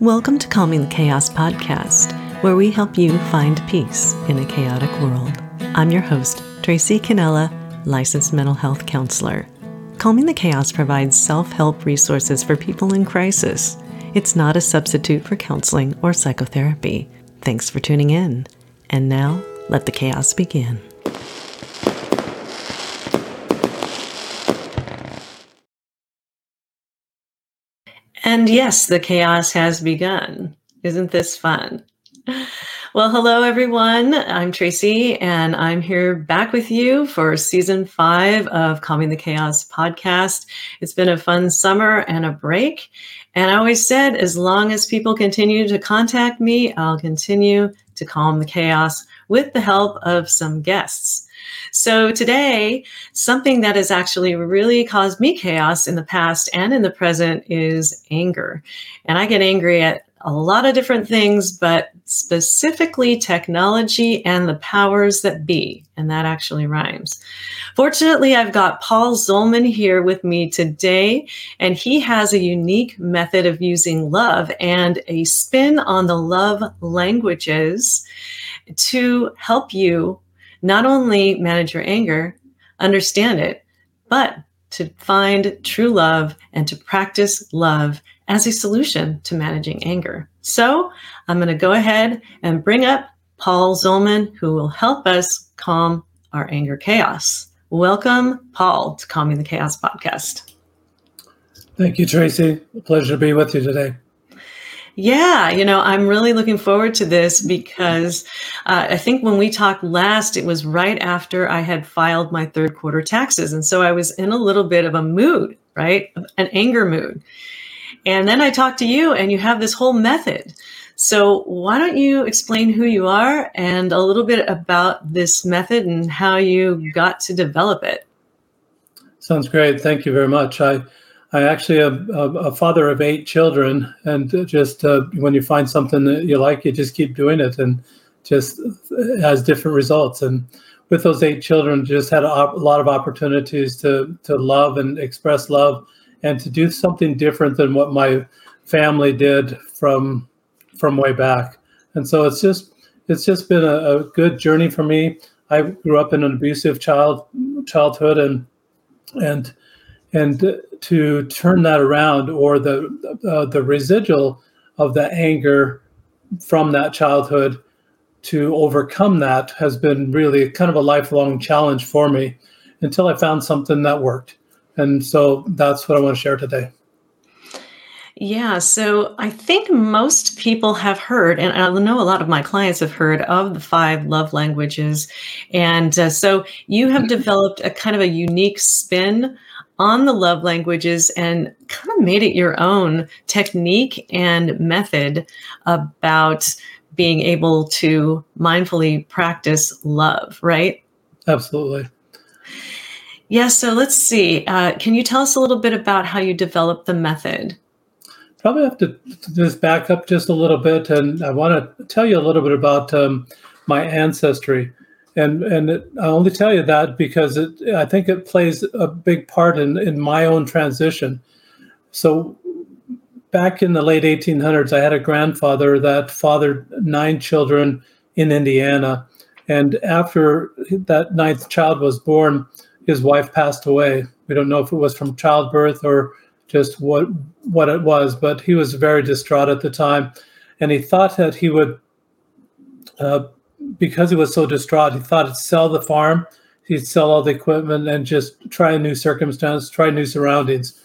Welcome to Calming the Chaos podcast, where we help you find peace in a chaotic world. I'm your host, Tracy Canella, licensed mental health counselor. Calming the Chaos provides self help resources for people in crisis. It's not a substitute for counseling or psychotherapy. Thanks for tuning in. And now, let the chaos begin. And yes, the chaos has begun. Isn't this fun? Well, hello, everyone. I'm Tracy, and I'm here back with you for season five of Calming the Chaos podcast. It's been a fun summer and a break. And I always said, as long as people continue to contact me, I'll continue to calm the chaos with the help of some guests. So today, something that has actually really caused me chaos in the past and in the present is anger. And I get angry at a lot of different things, but specifically technology and the powers that be. And that actually rhymes. Fortunately, I've got Paul Zolman here with me today, and he has a unique method of using love and a spin on the love languages to help you not only manage your anger, understand it, but to find true love and to practice love as a solution to managing anger. So I'm going to go ahead and bring up Paul Zolman, who will help us calm our anger chaos. Welcome, Paul, to Calming the Chaos podcast. Thank you, Tracy. A pleasure to be with you today. Yeah, you know, I'm really looking forward to this because uh, I think when we talked last, it was right after I had filed my third quarter taxes. And so I was in a little bit of a mood, right? An anger mood. And then I talked to you, and you have this whole method. So, why don't you explain who you are and a little bit about this method and how you got to develop it? Sounds great. Thank you very much. I I actually am a, a father of eight children, and just uh, when you find something that you like, you just keep doing it, and just has different results. And with those eight children, just had a, a lot of opportunities to to love and express love, and to do something different than what my family did from from way back. And so it's just it's just been a, a good journey for me. I grew up in an abusive child childhood, and and and to turn that around or the uh, the residual of the anger from that childhood to overcome that has been really kind of a lifelong challenge for me until I found something that worked. And so that's what I want to share today. Yeah, so I think most people have heard, and I know a lot of my clients have heard of the five love languages. And uh, so you have developed a kind of a unique spin on the love languages and kind of made it your own technique and method about being able to mindfully practice love, right? Absolutely. Yeah, so let's see. Uh, can you tell us a little bit about how you developed the method? Probably have to just back up just a little bit, and I want to tell you a little bit about um, my ancestry and and it, I only tell you that because it, I think it plays a big part in in my own transition. So back in the late 1800s, I had a grandfather that fathered nine children in Indiana, and after that ninth child was born, his wife passed away. We don't know if it was from childbirth or just what what it was, but he was very distraught at the time, and he thought that he would. Uh, because he was so distraught, he thought he'd sell the farm, he'd sell all the equipment, and just try a new circumstance, try new surroundings.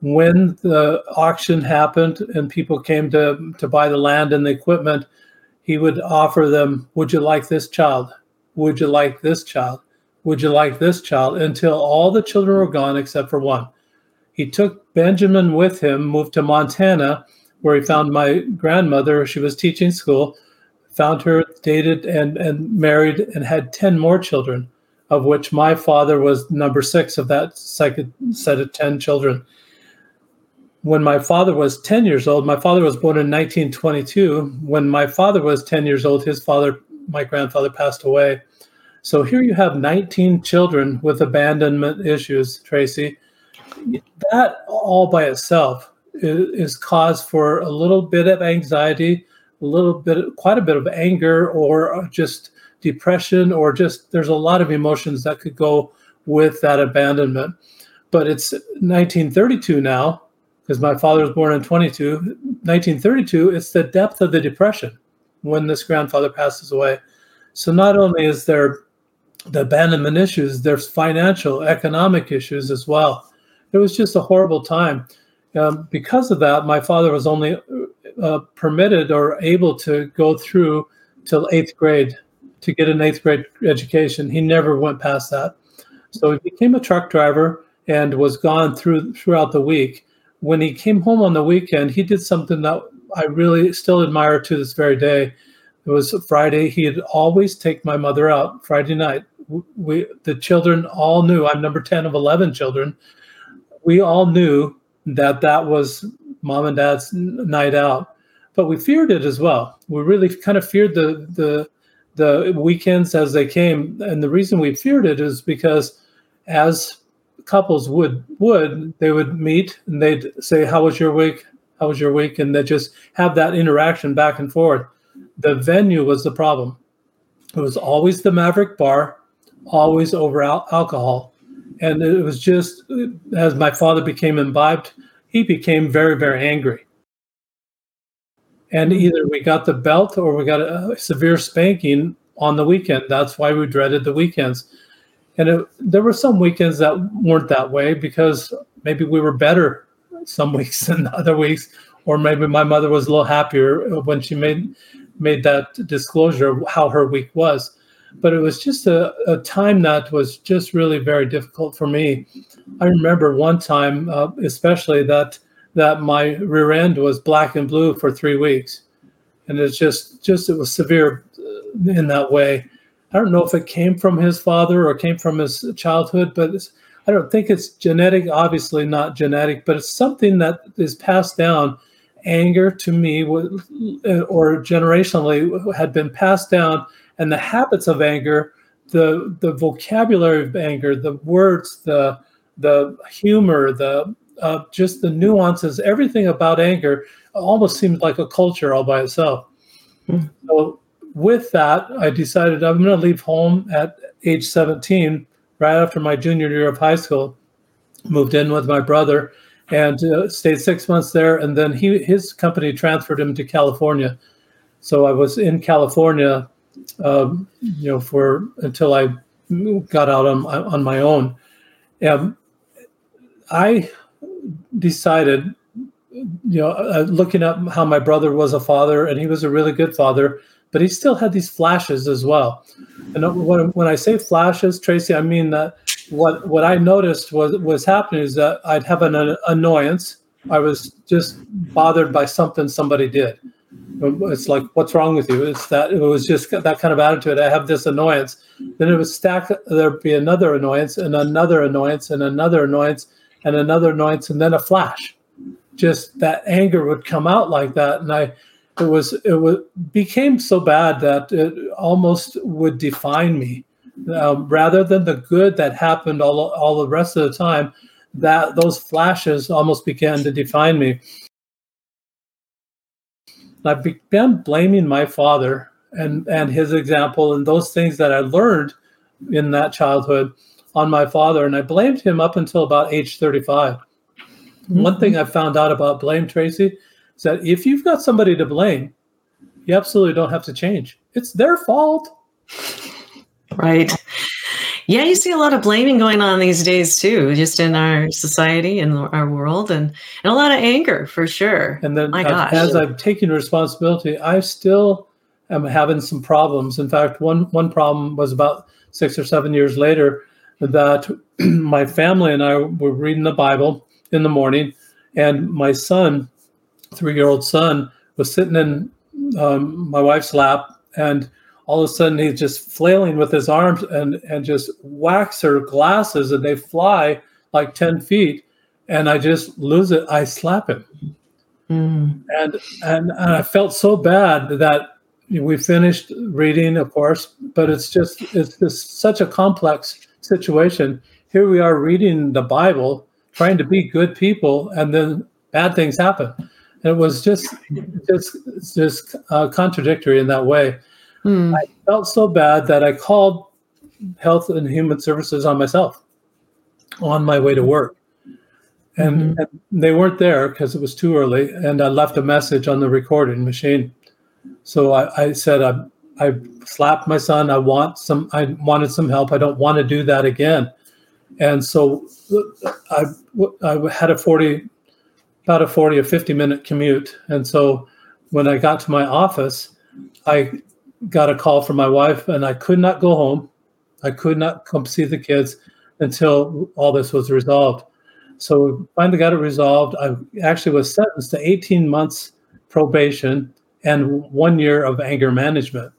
When the auction happened and people came to, to buy the land and the equipment, he would offer them, Would you like this child? Would you like this child? Would you like this child? Until all the children were gone except for one. He took Benjamin with him, moved to Montana, where he found my grandmother. She was teaching school found her, dated, and, and married, and had 10 more children, of which my father was number six of that second set of 10 children. When my father was 10 years old, my father was born in 1922. When my father was 10 years old, his father, my grandfather, passed away. So here you have 19 children with abandonment issues, Tracy. That all by itself is, is cause for a little bit of anxiety, a little bit, quite a bit of anger, or just depression, or just there's a lot of emotions that could go with that abandonment. But it's 1932 now, because my father was born in 22. 1932, it's the depth of the depression when this grandfather passes away. So not only is there the abandonment issues, there's financial, economic issues as well. It was just a horrible time. Um, because of that, my father was only uh, permitted or able to go through till eighth grade to get an eighth grade education. He never went past that. So he became a truck driver and was gone through throughout the week. When he came home on the weekend, he did something that I really still admire to this very day. It was Friday. He'd always take my mother out Friday night. We the children all knew. I'm number ten of eleven children. We all knew that that was mom and dad's night out, but we feared it as well. We really kind of feared the the the weekends as they came, and the reason we feared it is because as couples would would they would meet and they'd say, "How was your week? How was your week?" and they just have that interaction back and forth. The venue was the problem. It was always the Maverick Bar, always over al- alcohol, and it was just as my father became imbibed, he became very very angry. And either we got the belt or we got a severe spanking on the weekend. That's why we dreaded the weekends. And it, there were some weekends that weren't that way because maybe we were better some weeks than other weeks. Or maybe my mother was a little happier when she made made that disclosure of how her week was. But it was just a, a time that was just really very difficult for me. I remember one time uh, especially that that my rear end was black and blue for three weeks and it's just just it was severe uh, in that way I don't know if it came from his father or came from his childhood, but I don't think it's genetic, obviously not genetic, but it's something that is passed down. Anger to me, or generationally, had been passed down, and the habits of anger, the the vocabulary of anger, the words, the the humor, the uh, just the nuances, everything about anger almost seems like a culture all by itself. Mm-hmm. So with that, I decided I'm going to leave home at age 17, right after my junior year of high school. Moved in with my brother and uh, stayed six months there. And then he his company transferred him to California. So I was in California, um, you know, for until I got out on on my own. And I decided, you know, uh, looking at how my brother was a father, and he was a really good father but he still had these flashes as well. And when, when I say flashes, Tracy, I mean that what what I noticed was was happening is that I'd have an annoyance. I was just bothered by something somebody did. It's like, what's wrong with you? It's that it was just that kind of attitude. I have this annoyance. Then it would stack. There'd be another annoyance, and another annoyance, and another annoyance, and another annoyance, and then a flash. Just that anger would come out like that, and I it was it was became so bad that it almost would define me. Um, rather than the good that happened all, all the rest of the time that those flashes almost began to define me. I began blaming my father and and his example and those things that i learned in that childhood on my father and i blamed him up until about age 35 mm-hmm. one thing i found out about blame tracy is that if you've got somebody to blame, you absolutely don't have to change. It's their fault. Right. Yeah, you see a lot of blaming going on these days too, just in our society and our world, and, and a lot of anger for sure. And then, My gosh. as I'm taking responsibility, I still am having some problems. In fact, one one problem was about six or seven years later that my family and I were reading the Bible in the morning, and my son three year old son was sitting in um, my wife's lap, and all of a sudden he's just flailing with his arms and, and just whacks her glasses, and they fly like 10 feet. And I just lose it. I slap him. Mm. And, and, and I felt so bad that we finished reading, of course, but it's just it's just such a complex situation. Here we are reading the Bible, trying to be good people, and then bad things happen. And it was just just just uh, contradictory in that way. Mm. I felt so bad that I called Health and Human Services on myself on my way to work. And, mm-hmm. and they weren't there because it was too early. And I left a message on the recording machine. So I, I said, I, I slapped my son. I want some, I wanted some help. I don't want to do that again. And so I, I had a 40, about a 40 or 50 minute commute. And so when I got to my office, I got a call from my wife and I could not go home. I could not come see the kids until all this was resolved. So finally got it resolved. I actually was sentenced to 18 months probation and one year of anger management.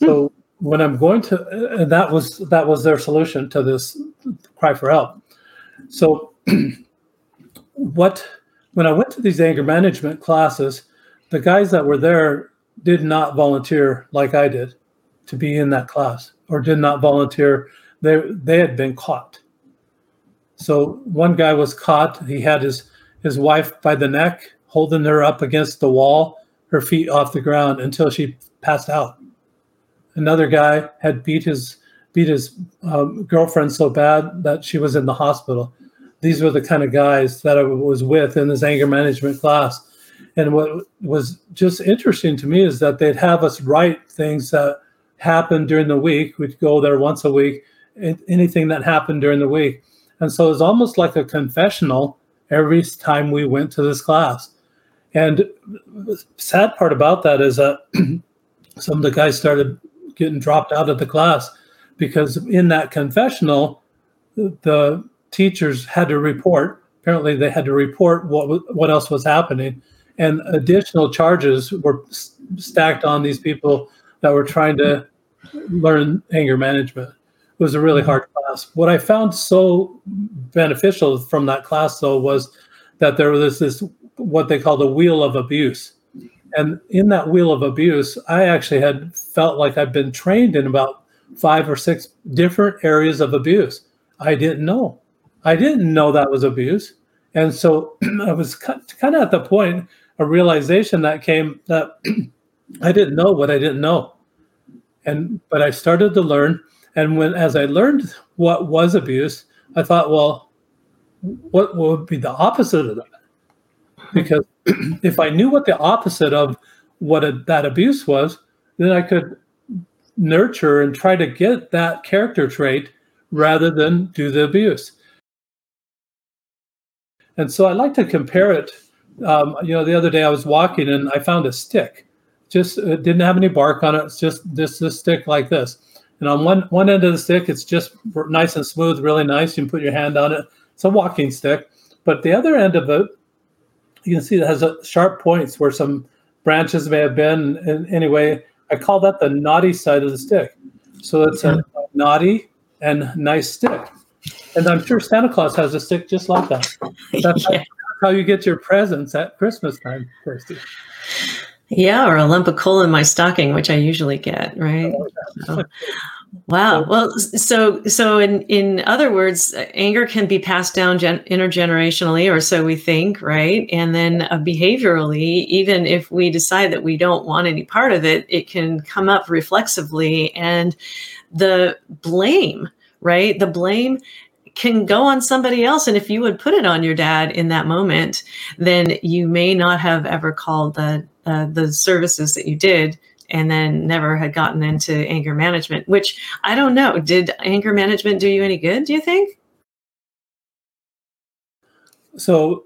So hmm. when I'm going to, and that was that was their solution to this cry for help. So what when I went to these anger management classes, the guys that were there did not volunteer like I did to be in that class, or did not volunteer. They they had been caught. So one guy was caught. He had his his wife by the neck, holding her up against the wall, her feet off the ground until she passed out. Another guy had beat his beat his um, girlfriend so bad that she was in the hospital. These were the kind of guys that I was with in this anger management class. And what was just interesting to me is that they'd have us write things that happened during the week. We'd go there once a week, anything that happened during the week. And so it was almost like a confessional every time we went to this class. And sad part about that is that some of the guys started getting dropped out of the class because in that confessional, the teachers had to report. Apparently, they had to report what what else was happening, and additional charges were stacked on these people that were trying to learn anger management It was a really hard class. What I found so beneficial from that class, though, was that there was this what they call the wheel of abuse. And in that wheel of abuse, I actually had felt like I'd been trained in about five or six different areas of abuse. I didn't know. I didn't know that was abuse. And so I was kind of at the point, a realization that came that I didn't know what I didn't know. And but I started to learn and when as I learned what was abuse, I thought, well, what would be the opposite of that? Because if I knew what the opposite of what a, that abuse was, then I could nurture and try to get that character trait rather than do the abuse. And so I like to compare it. Um, you know, the other day I was walking and I found a stick. Just it didn't have any bark on it. It's just this this stick like this. And on one one end of the stick, it's just nice and smooth, really nice. You can put your hand on it. It's a walking stick. But the other end of it, you can see it has sharp points where some branches may have been. And anyway, I call that the naughty side of the stick. So it's a, mm-hmm. a naughty and nice stick. And I'm sure Santa Claus has a stick just like that. That's yeah. how you get your presents at Christmas time, Kirsty. Yeah, or a lump of coal in my stocking, which I usually get, right? Oh, so, wow. Well, so so in in other words, anger can be passed down gen- intergenerationally, or so we think, right? And then uh, behaviorally, even if we decide that we don't want any part of it, it can come up reflexively, and the blame, right? The blame can go on somebody else. And if you would put it on your dad in that moment, then you may not have ever called the uh, the services that you did and then never had gotten into anger management which i don't know. Did anger management do you any good do you think? So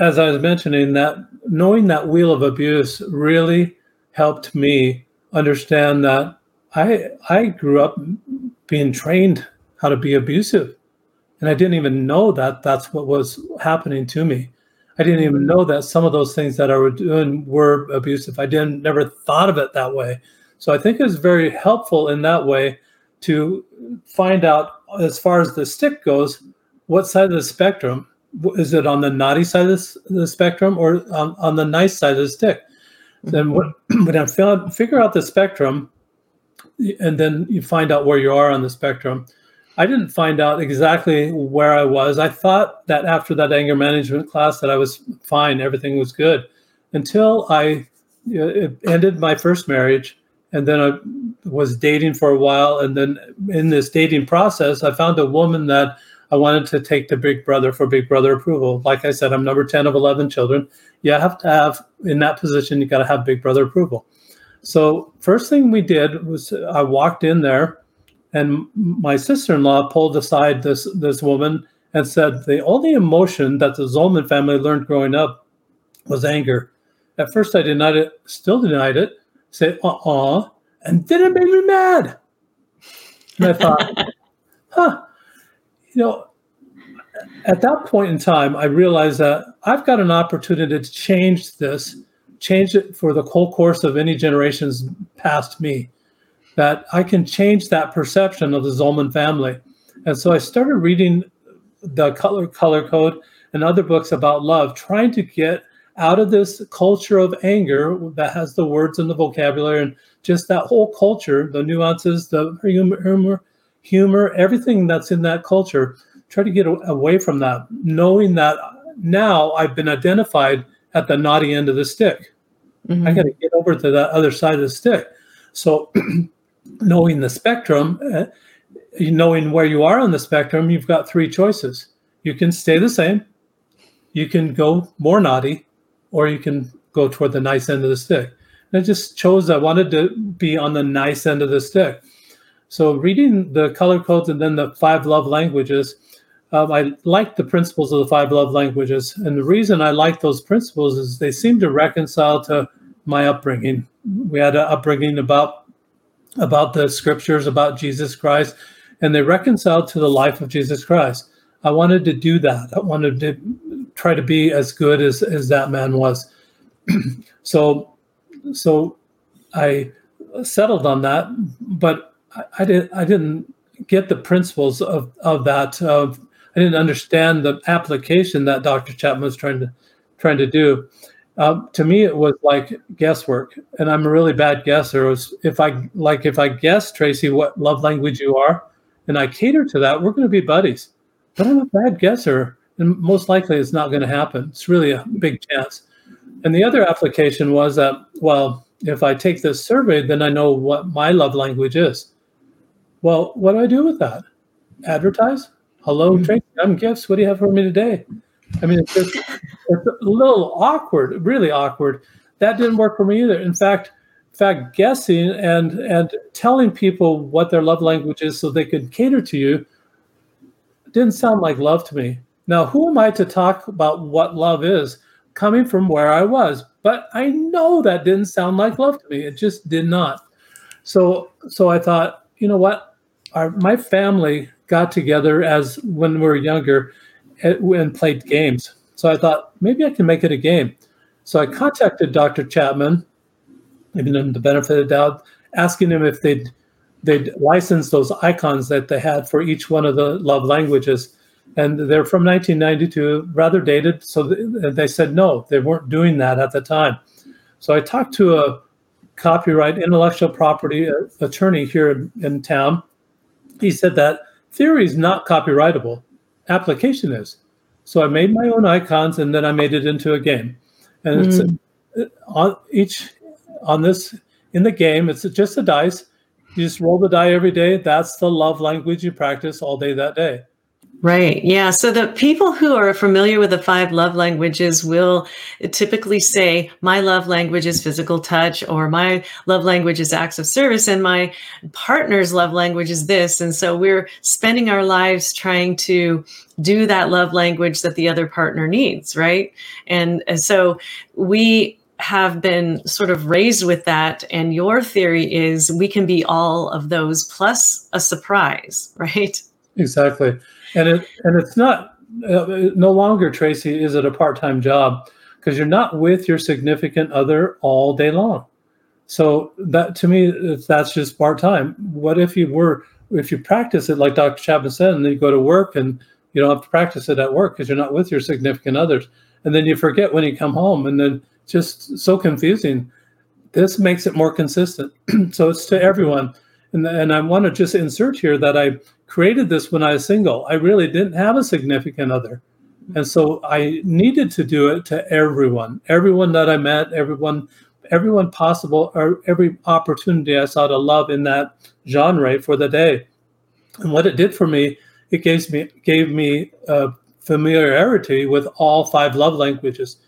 as i was mentioning that knowing that wheel of abuse really helped me understand that i i grew up being trained how to be abusive. And i didn't even know that that's what was happening to me I didn't even mm-hmm. know that some of those things that I was doing were abusive. I didn't never thought of it that way. So I think it's very helpful in that way to find out as far as the stick goes, what side of the spectrum is it on the naughty side of the spectrum or on, on the nice side of the stick? Then what, mm-hmm. when I figure out the spectrum, and then you find out where you are on the spectrum, I didn't find out exactly where I was. I thought that after that anger management class that I was fine, everything was good, until I ended my first marriage, and then I was dating for a while, and then in this dating process, I found a woman that I wanted to take to Big Brother for Big Brother approval. Like I said, I'm number 10 of 11 children. You have to have, in that position, you got to have Big Brother approval. So, first thing we did was I walked in there, and my sister in law pulled aside this, this woman and said, The only emotion that the Zolman family learned growing up was anger. At first, I denied it, still denied it, say, uh uh, and then it made me mad. And I thought, huh you know, at that point in time, I realized that I've got an opportunity to change this, change it for the whole course of any generations past me, that I can change that perception of the Zolman family. And so I started reading the color color code and other books about love, trying to get out of this culture of anger that has the words and the vocabulary and just that whole culture, the nuances, the humor, humor humor, everything that's in that culture. Try to get away from that, knowing that now I've been identified at the naughty end of the stick. Mm-hmm. I got to get over to that other side of the stick. So, knowing the spectrum, uh, knowing where you are on the spectrum, you've got three choices. You can stay the same, you can go more naughty, or you can go toward the nice end of the stick. And I just chose I wanted to be on the nice end of the stick. So reading the color codes and then the five love languages, um, I like the principles of the five love languages. And the reason I like those principles is they seem to reconcile to my upbringing. We had an upbringing about about the scriptures, about Jesus Christ, and they reconciled to the life of Jesus Christ. I wanted to do that. I wanted to try to be as good as, as that man was. so so I settled on that, but I, didn't I didn't get the principles of of that. I didn't understand the application that Dr. Chapman was trying to trying to do. Um, to me, it was like guesswork, and I'm a really bad guesser. Was, if I like if I guess Tracy what love language you are, and I cater to that, we're going to be buddies. But I'm a bad guesser, and most likely it's not going to happen. It's really a big chance. And the other application was that well, if I take this survey, then I know what my love language is. Well, what do I do with that? Advertise? Hello, mm-hmm. Tracy, I'm gifts. What do you have for me today? I mean, it's, just, little awkward, really awkward. That didn't work for me either. In fact, in fact, guessing and and telling people what their love language is so they could cater to you didn't sound like love to me. Now, who am I to talk about what love is coming from where I was? But I know that didn't sound like love to me. It just did not. So so I thought, you know what? our my family got together as when we were younger eh, and played games. So I thought maybe I can make it a game. So I contacted Dr. Chapman, giving him the benefit of the doubt, asking him if they'd they'd license those icons that they had for each one of the love languages. And they're from 1992, rather dated. So they said no, they weren't doing that at the time. So I talked to a copyright intellectual property uh, attorney here in town he said that theory is not copyrightable, application is. So I made my own icons and then I made it into a game. And mm. it's on each on this in the game, it's just a dice. You just roll the die every day. That's the love language you practice all day that day. Right. Yeah. So the people who are familiar with the five love languages will typically say, my love language is physical touch, or my love language is acts of service, and my partner's love language is this. And so we're spending our lives trying to do that love language that the other partner needs. Right. And, and so we have been sort of raised with that. And your theory is we can be all of those plus a surprise, right? Exactly and it and it's not uh, no longer Tracy is it a part time job because you're not with your significant other all day long. So that to me that's just part time. What if you were if you practice it like Dr. Chapman said, and then you go to work and you don't have to practice it at work because you're not with your significant others, and then you forget when you come home, and then just so confusing. This makes it more consistent. so it's to everyone And, and I want to just insert here that I created this when I was single. I really didn't have a significant other. And so I needed to do it to everyone, everyone that I met, everyone, everyone possible, or every opportunity I saw to love in that genre for the day. And what it did for me, it gave me gave me uh, familiarity with all five love languages.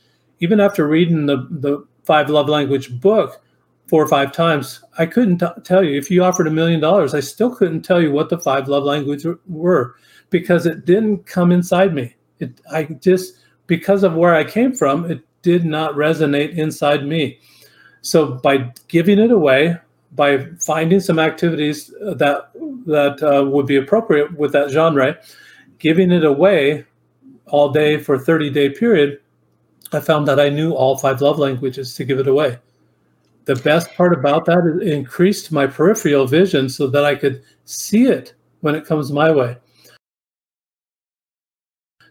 Even after reading the the five love language book four or five times, I couldn't t- tell you. If you offered a million dollars, I still couldn't tell you what the five love languages were because it didn't come inside me. It, I just because of where I came from, it did not resonate inside me. So by giving it away, by finding some activities that that uh, would be appropriate with that genre, giving it away all day for a 30 day period, I found that I knew all five love languages to give it away. The best part about that is it increased my peripheral vision so that I could see it when it comes my way.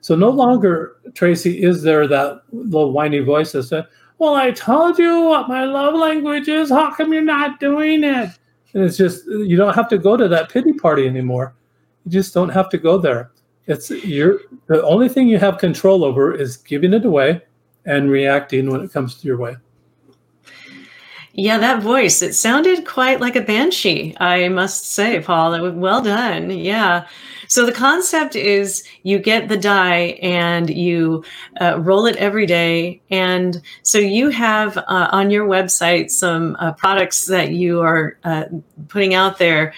So no longer, Tracy, is there that little whiny voice that said, Well, I told you what my love language is. How come you're not doing it? And it's just, you don't have to go to that pity party anymore. You just don't have to go there. It's you're the only thing you have control over is giving it away and reacting when it comes to your way. Yeah, that voice, it sounded quite like a banshee, I must say, Paul. Well done. Yeah. So the concept is you get the die and you uh, roll it every day. And so you have uh, on your website some uh, products that you are uh, putting out there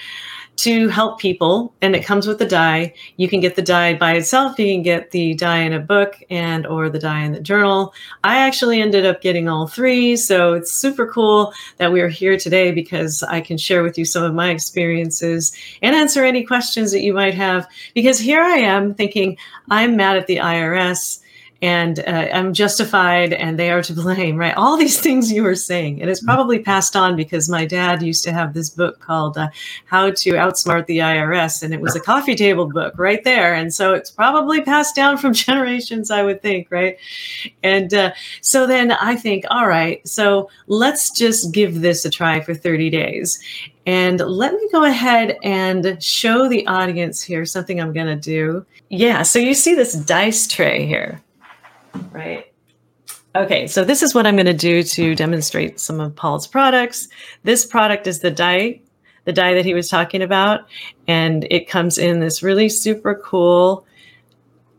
to help people and it comes with the die you can get the die by itself. You can get the die in a book and or the die in the journal. I actually ended up getting all three so it's super cool that we're here today because i can share with you some of my experiences and answer any questions that you might have. Because here i am thinking i'm mad at the irs and uh, I'm justified and they are to blame, right? All these things you were saying. And it's mm-hmm. probably passed on because my dad used to have this book called uh, How to Outsmart the IRS, and it was a coffee table book right there. And so it's probably passed down from generations, I would think, right? And uh, so then I think, all right, so let's just give this a try for 30 days. And let me go ahead and show the audience here something I'm going to do. Yeah, so you see this dice tray here right? Okay, so this is what I'm going to do to demonstrate some of Paul's products. This product is the die, the die that he was talking about, and it comes in this really super cool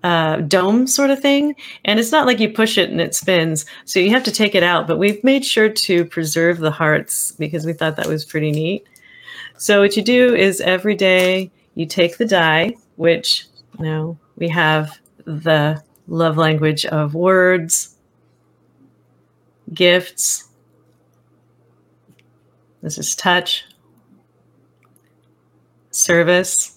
uh, dome sort of thing. And it's not like you push it and it spins, so you have to take it out. But we've made sure to preserve the hearts because we thought that was pretty neat. So what you do is every day you take the die, which you know we have the love language of words, gifts. This is touch, service.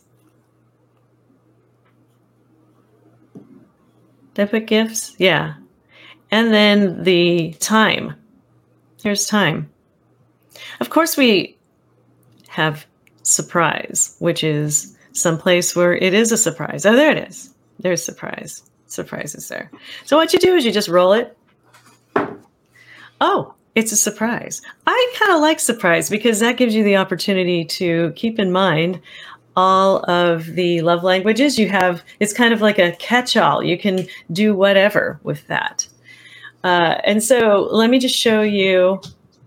Put gifts? Yeah. And then the time. Here's time. Of course, we have surprise, which is some place where it is a surprise. Oh, there it is. There's surprise surprises there. So what you do is you just roll it. Oh, it's a surprise. I kind of like surprise because that gives you the opportunity to keep in mind all of the love languages you have. It's kind of like a catch-all. You can do whatever with that. Uh, and so let me just show you.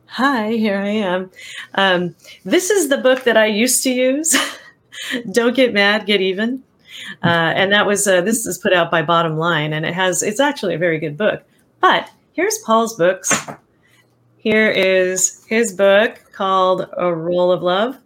Hi, here I am. Um, this is the book that I used to use. Don't get mad, get even. Uh, and that was uh, this is put out by Bottom Line, and it has it's actually a very good book. But here's Paul's books. Here is his book called A Roll of Love.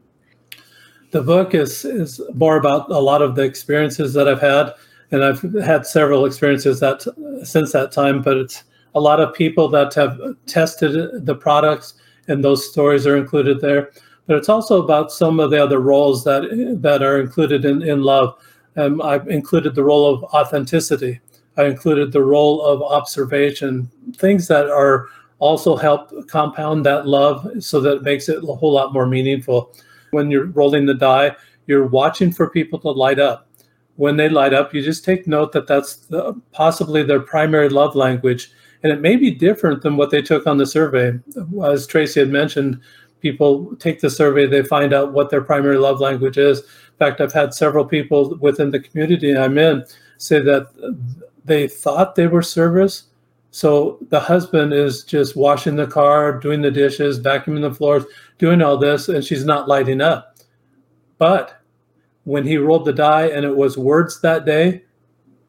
The book is is more about a lot of the experiences that I've had, and I've had several experiences that since that time. But it's a lot of people that have tested the products, and those stories are included there. But it's also about some of the other roles that that are included in, in love um, I've included the role of authenticity. I included the role of observation, things that are also help compound that love so that it makes it a whole lot more meaningful. When you're rolling the die, you're watching for people to light up. When they light up, you just take note that that's the, possibly their primary love language. And it may be different than what they took on the survey. As Tracy had mentioned, people take the survey, they find out what their primary love language is. In fact, I've had several people within the community I'm in say that they thought they were service. So the husband is just washing the car, doing the dishes, vacuuming the floors, doing all this, and she's not lighting up. But when he rolled the die and it was words that day,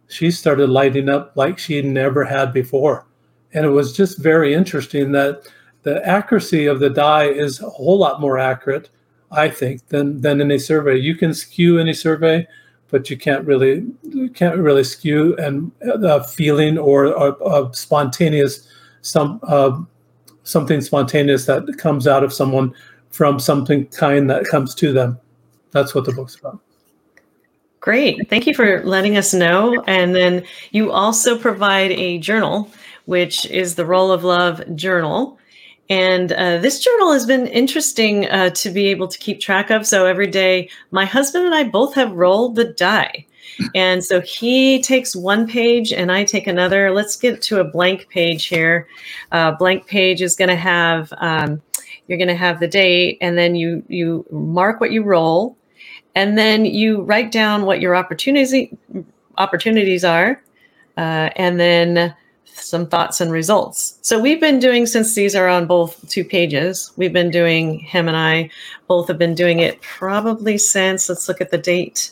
she started lighting up like she never had before. And it was just very interesting that the accuracy of the die is a whole lot more accurate, I think, than than any survey. You can skew any survey, but you can't really can't really skew and a feeling or a, spontaneous some uh, something spontaneous that comes out of someone from something kind that comes to them. That's what the book's about. Great. Thank you for letting us know. And then you also provide a journal, which is the Roll of Love journal. And uh, this journal has been interesting uh, to be able to keep track of. So every day, my husband and I both have rolled the die. And so he takes one page and I take another. Let's get to a blank page here. Uh, blank page is going to have um, you're going to have the date, and then you you mark what you roll, and then you write down what your opportunities opportunities are, uh, and then some thoughts and results. So we've been doing since these are on both two pages. We've been doing him and I both have been doing it probably since let's look at the date.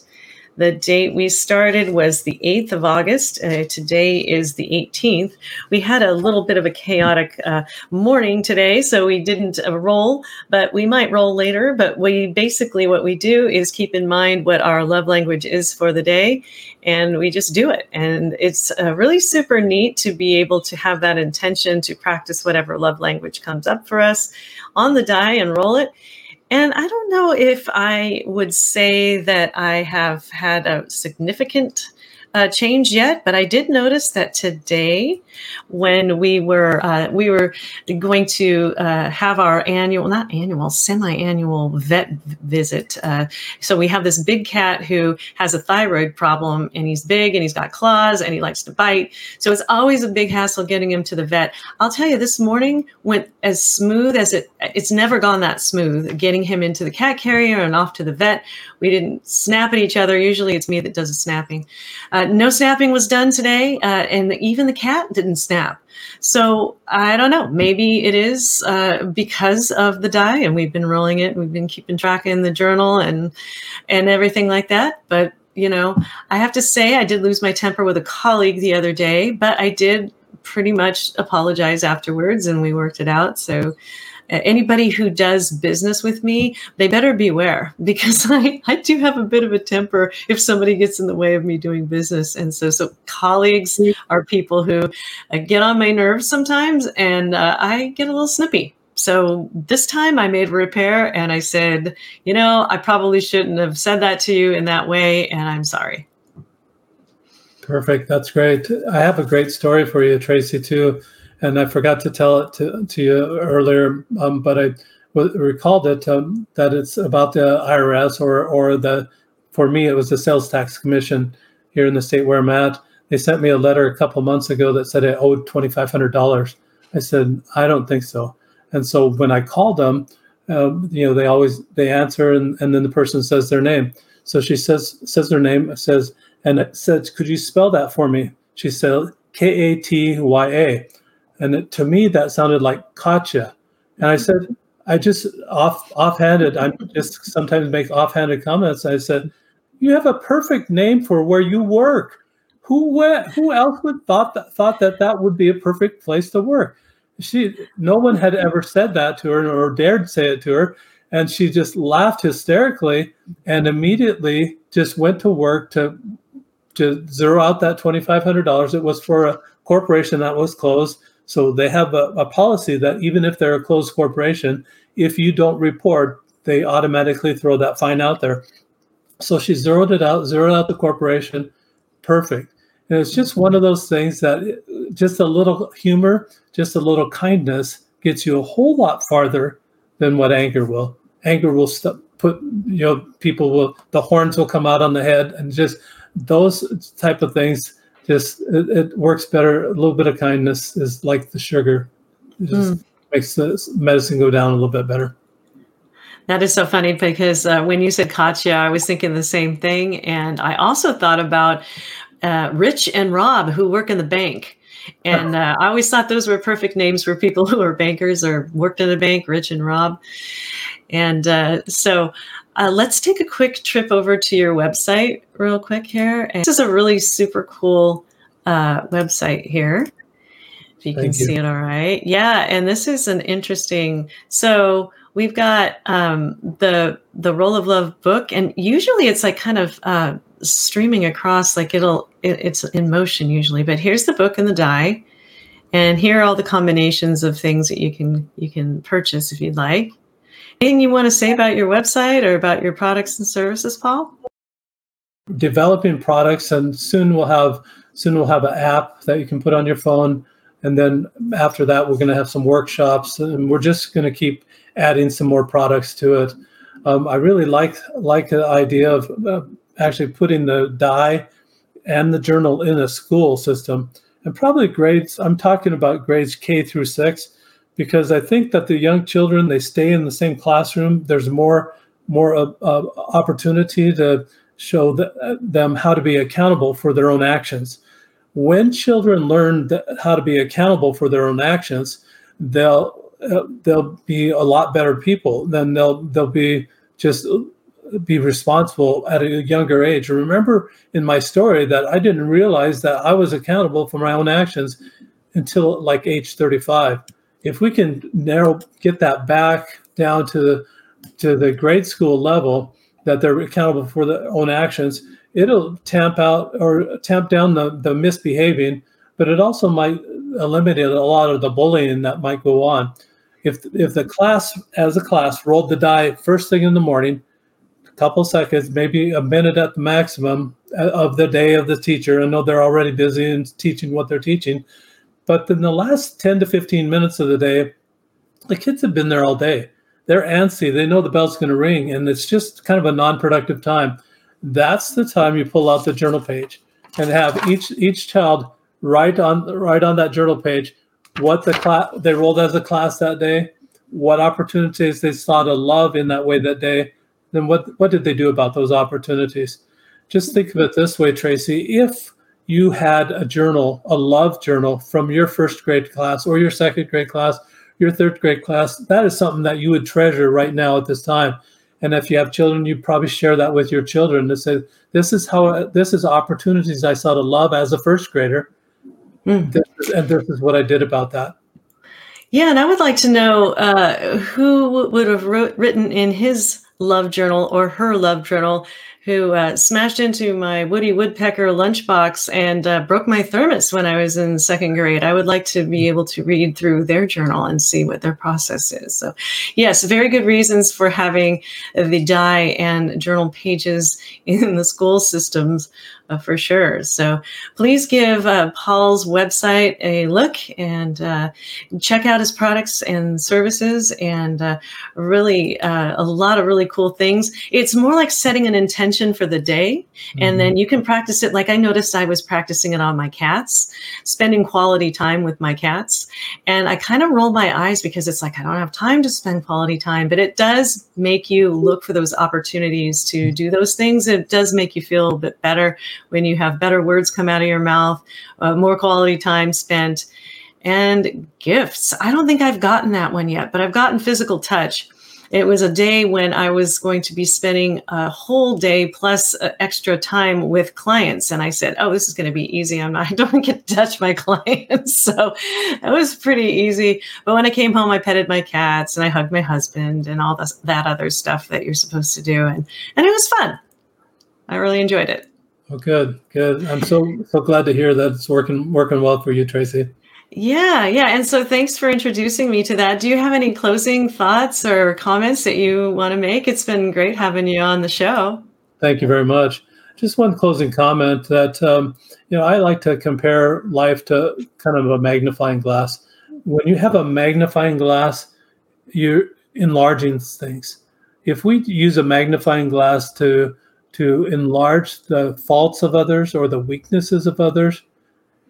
The date we started was the 8th of August. Uh, today is the 18th. We had a little bit of a chaotic uh, morning today, so we didn't uh, roll, but we might roll later. But we basically, what we do is keep in mind what our love language is for the day, and we just do it. And it's uh, really super neat to be able to have that intention to practice whatever love language comes up for us on the die and roll it. And I don't know if I would say that I have had a significant uh, change yet, but I did notice that today, when we were uh, we were going to uh, have our annual, not annual, semi-annual vet visit. Uh, so we have this big cat who has a thyroid problem, and he's big, and he's got claws, and he likes to bite. So it's always a big hassle getting him to the vet. I'll tell you, this morning went as smooth as it. It's never gone that smooth getting him into the cat carrier and off to the vet. We didn't snap at each other. Usually, it's me that does the snapping. Uh, no snapping was done today, uh, and even the cat didn't snap. So I don't know. Maybe it is uh, because of the die, and we've been rolling it. We've been keeping track in the journal and and everything like that. But you know, I have to say, I did lose my temper with a colleague the other day, but I did pretty much apologize afterwards, and we worked it out. So anybody who does business with me, they better beware because I, I do have a bit of a temper if somebody gets in the way of me doing business. And so, so colleagues are people who uh, get on my nerves sometimes, and uh, I get a little snippy. So this time I made a repair and I said, you know, I probably shouldn't have said that to you in that way, and I'm sorry. Perfect. That's great. I have a great story for you, Tracy, too and I forgot to tell it to, to you earlier, um, but I w- recalled it um, that it's about the IRS or or the for me it was the sales tax commission here in the state where I'm at. They sent me a letter a couple months ago that said I owed twenty five hundred dollars. I said I don't think so, and so when I called them, um, you know they always they answer and, and then the person says their name. So she says says their name says and it says could you spell that for me? She said K A T Y A. And it, to me, that sounded like Katya. And I said, I just off offhanded. I just sometimes make offhanded comments. I said, "You have a perfect name for where you work. Who who else would thought that thought that that would be a perfect place to work?" She no one had ever said that to her or dared say it to her, and she just laughed hysterically and immediately just went to work to to zero out that twenty five hundred dollars. It was for a corporation that was closed so they have a, a, policy that even if they're a closed corporation, if you don't report, they automatically throw that fine out there. So she zeroed it out, zeroed out the corporation. Perfect. And it's just one of those things that uh, just a little humor, just a little kindness gets you a whole lot farther than what anger will. Anger will st- put, you know, people will, the horns will come out on the head and just those type of things just it, it, works better. A little bit of kindness is like the sugar. It just mm. makes the medicine go down a little bit better. That is so funny because uh, when you said Katya, I was thinking the same thing. And I also thought about uh, Rich and Rob, who work in the bank. And uh, I always thought those were perfect names for people who are bankers or worked in a bank, Rich and Rob. And uh, so uh, let's take a quick trip over to your website, real quick here. And this is a really super cool uh, website here. If you Thank can you. see it all right. Yeah. And this is an interesting. So, we've got um, the the role of love book and usually it's like kind of uh, streaming across like it'll it, it's in motion usually but here's the book and the die and here are all the combinations of things that you can you can purchase if you'd like anything you want to say about your website or about your products and services paul developing products and soon we'll have soon we'll have an app that you can put on your phone and then after that we're going to have some workshops and we're just going to keep adding some more products to it. Um, I really like like the idea of uh, actually putting the die and the journal in a school system, and probably grades. I'm talking about grades K through six, because I think that the young children they stay in the same classroom. There's more more uh, uh, opportunity to show the, uh, them how to be accountable for their own actions. When children learn th- how to be accountable for their own actions, they'll they'll be a lot better people. Then they'll they'll be just be responsible at a younger age. Remember in my story that I didn't realize that I was accountable for my own actions until like age 35. If we can narrow get that back down to the to the grade school level that they're accountable for their own actions, it'll tamp out or tamp down the, the misbehaving, but it also might eliminate a lot of the bullying that might go on. If if the class as a class rolled the die first thing in the morning a couple seconds maybe a minute at the maximum uh, of the day of the teacher. I know they're already busy and teaching what they're teaching but in the last 10 to 15 minutes of the day the kids have been there all day. They're antsy. They know the bell's going to ring and it's just kind of a non-productive time. That's the time you pull out the journal page and have each each child write on write on that journal page what the class they rolled as a class that day, what opportunities they saw to love in that way that day, then what what did they do about those opportunities? Just think of it this way, Tracy. If you had a journal, a love journal from your first grade class or your second grade class, your third grade class, that is something that you would treasure right now at this time. And if you have children, you probably share that with your children to say, this is how this is opportunities I saw to love as a first grader Mm. This is, and this is what I did about that. Yeah, and I would like to know uh, who would have wrote, written in his love journal or her love journal who uh, smashed into my Woody Woodpecker lunchbox and uh, broke my thermos when I was in second grade. I would like to be able to read through their journal and see what their process is. So, yes, very good reasons for having the die and journal pages in the school systems uh, for sure. So please give uh, Paul's website a look and uh, check out his products and services and uh, really uh, a lot of really cool things. It's more like setting an intention for the day mm-hmm. and then you can practice it. Like I noticed I was practicing it on my cats, spending quality time with my cats. And I kind of roll my eyes because it's like, I don't have time to spend quality time, but it does make you look for those opportunities to do those things. It does make you feel a bit better when you have better words come out of your mouth, uh, more quality time spent, and gifts. I don't think I've gotten that one yet, but I've gotten physical touch. It was a day when I was going to be spending a whole day plus uh, extra time with clients. And I said, Oh, this is going to be easy. I'm not, I don't get to touch my clients. so it was pretty easy. But when I came home, I petted my cats and I hugged my husband and all this, that other stuff that you're supposed to do. And, and it was fun. I really enjoyed it. Oh, good, good. I'm so so glad to hear that it's working working well for you, Tracy. Yeah, yeah. And so thanks for introducing me to that. Do you have any closing thoughts or comments that you want to make? It's been great having you on the show. Thank you very much. Just one closing comment that um, you know I like to compare life to kind of a magnifying glass. When you have a magnifying glass, you're enlarging things. If we use a magnifying glass to to enlarge the faults of others or the weaknesses of others,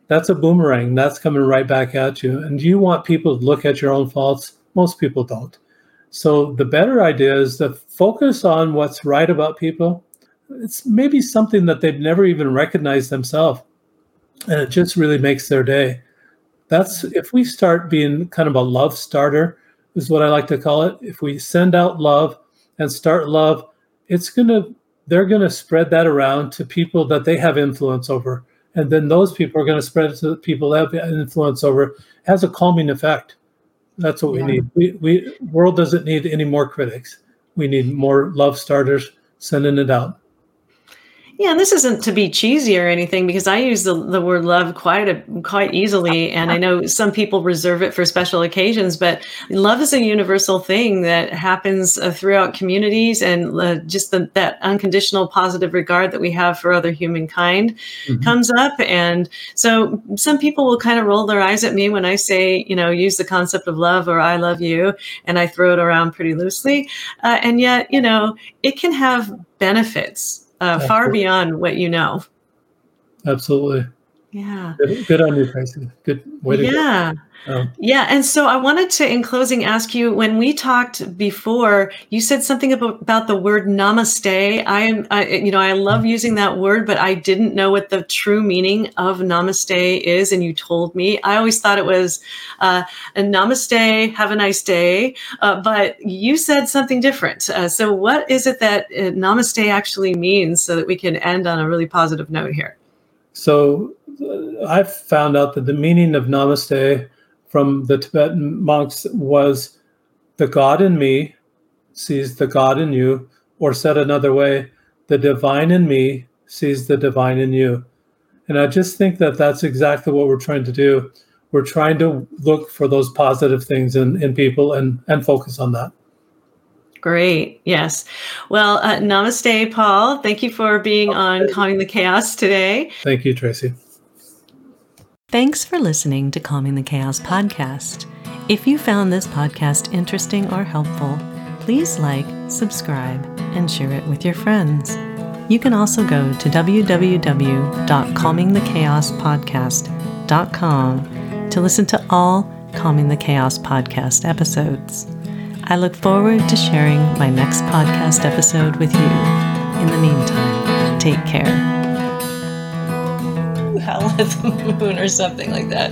that's a boomerang. That's coming right back at you. And you want people to look at your own faults? Most people don't. So the better idea is to focus on what's right about people. It's maybe something that they've never even recognized themselves. And it just really makes their day. That's if we start being kind of a love starter, is what I like to call it. If we send out love and start love, it's gonna they're gonna spread that around to people that they have influence over. And then those people are going to spread it to the people that have influence over. It has a calming effect. That's what yeah. we need. We, we world doesn't need any more critics. We need more love starters sending it out. Yeah, and this isn't to be cheesy or anything because I use the, the word love quite a, quite easily, and I know some people reserve it for special occasions. But love is a universal thing that happens uh, throughout communities, and uh, just the, that unconditional positive regard that we have for other humankind mm-hmm. comes up. And so, some people will kind of roll their eyes at me when I say, you know, use the concept of love or "I love you," and I throw it around pretty loosely. Uh, and yet, you know, it can have benefits uh, far beyond what you know. Absolutely. Yeah. Good, good on you, Tracy. Good way to yeah. go. Oh. Yeah. And so I wanted to, in closing, ask you when we talked before, you said something about, about the word namaste. I am, I, you know, I love using that word, but I didn't know what the true meaning of namaste is. And you told me. I always thought it was uh, a namaste, have a nice day. Uh, but you said something different. Uh, so, what is it that uh, namaste actually means so that we can end on a really positive note here? So, I've found out that the meaning of namaste from the Tibetan monks was the God in me sees the God in you, or said another way, the divine in me sees the divine in you. And I just think that that's exactly what we're trying to do. We're trying to look for those positive things in, in people and, and focus on that. Great. Yes. Well, uh, namaste, Paul. Thank you for being on Calming the Chaos today. Thank you, Tracy. Thanks for listening to Calming the Chaos podcast. If you found this podcast interesting or helpful, please like, subscribe, and share it with your friends. You can also go to www.calmingthechaospodcast.com to listen to all Calming the Chaos podcast episodes. I look forward to sharing my next podcast episode with you. In the meantime, take care at the moon or something like that.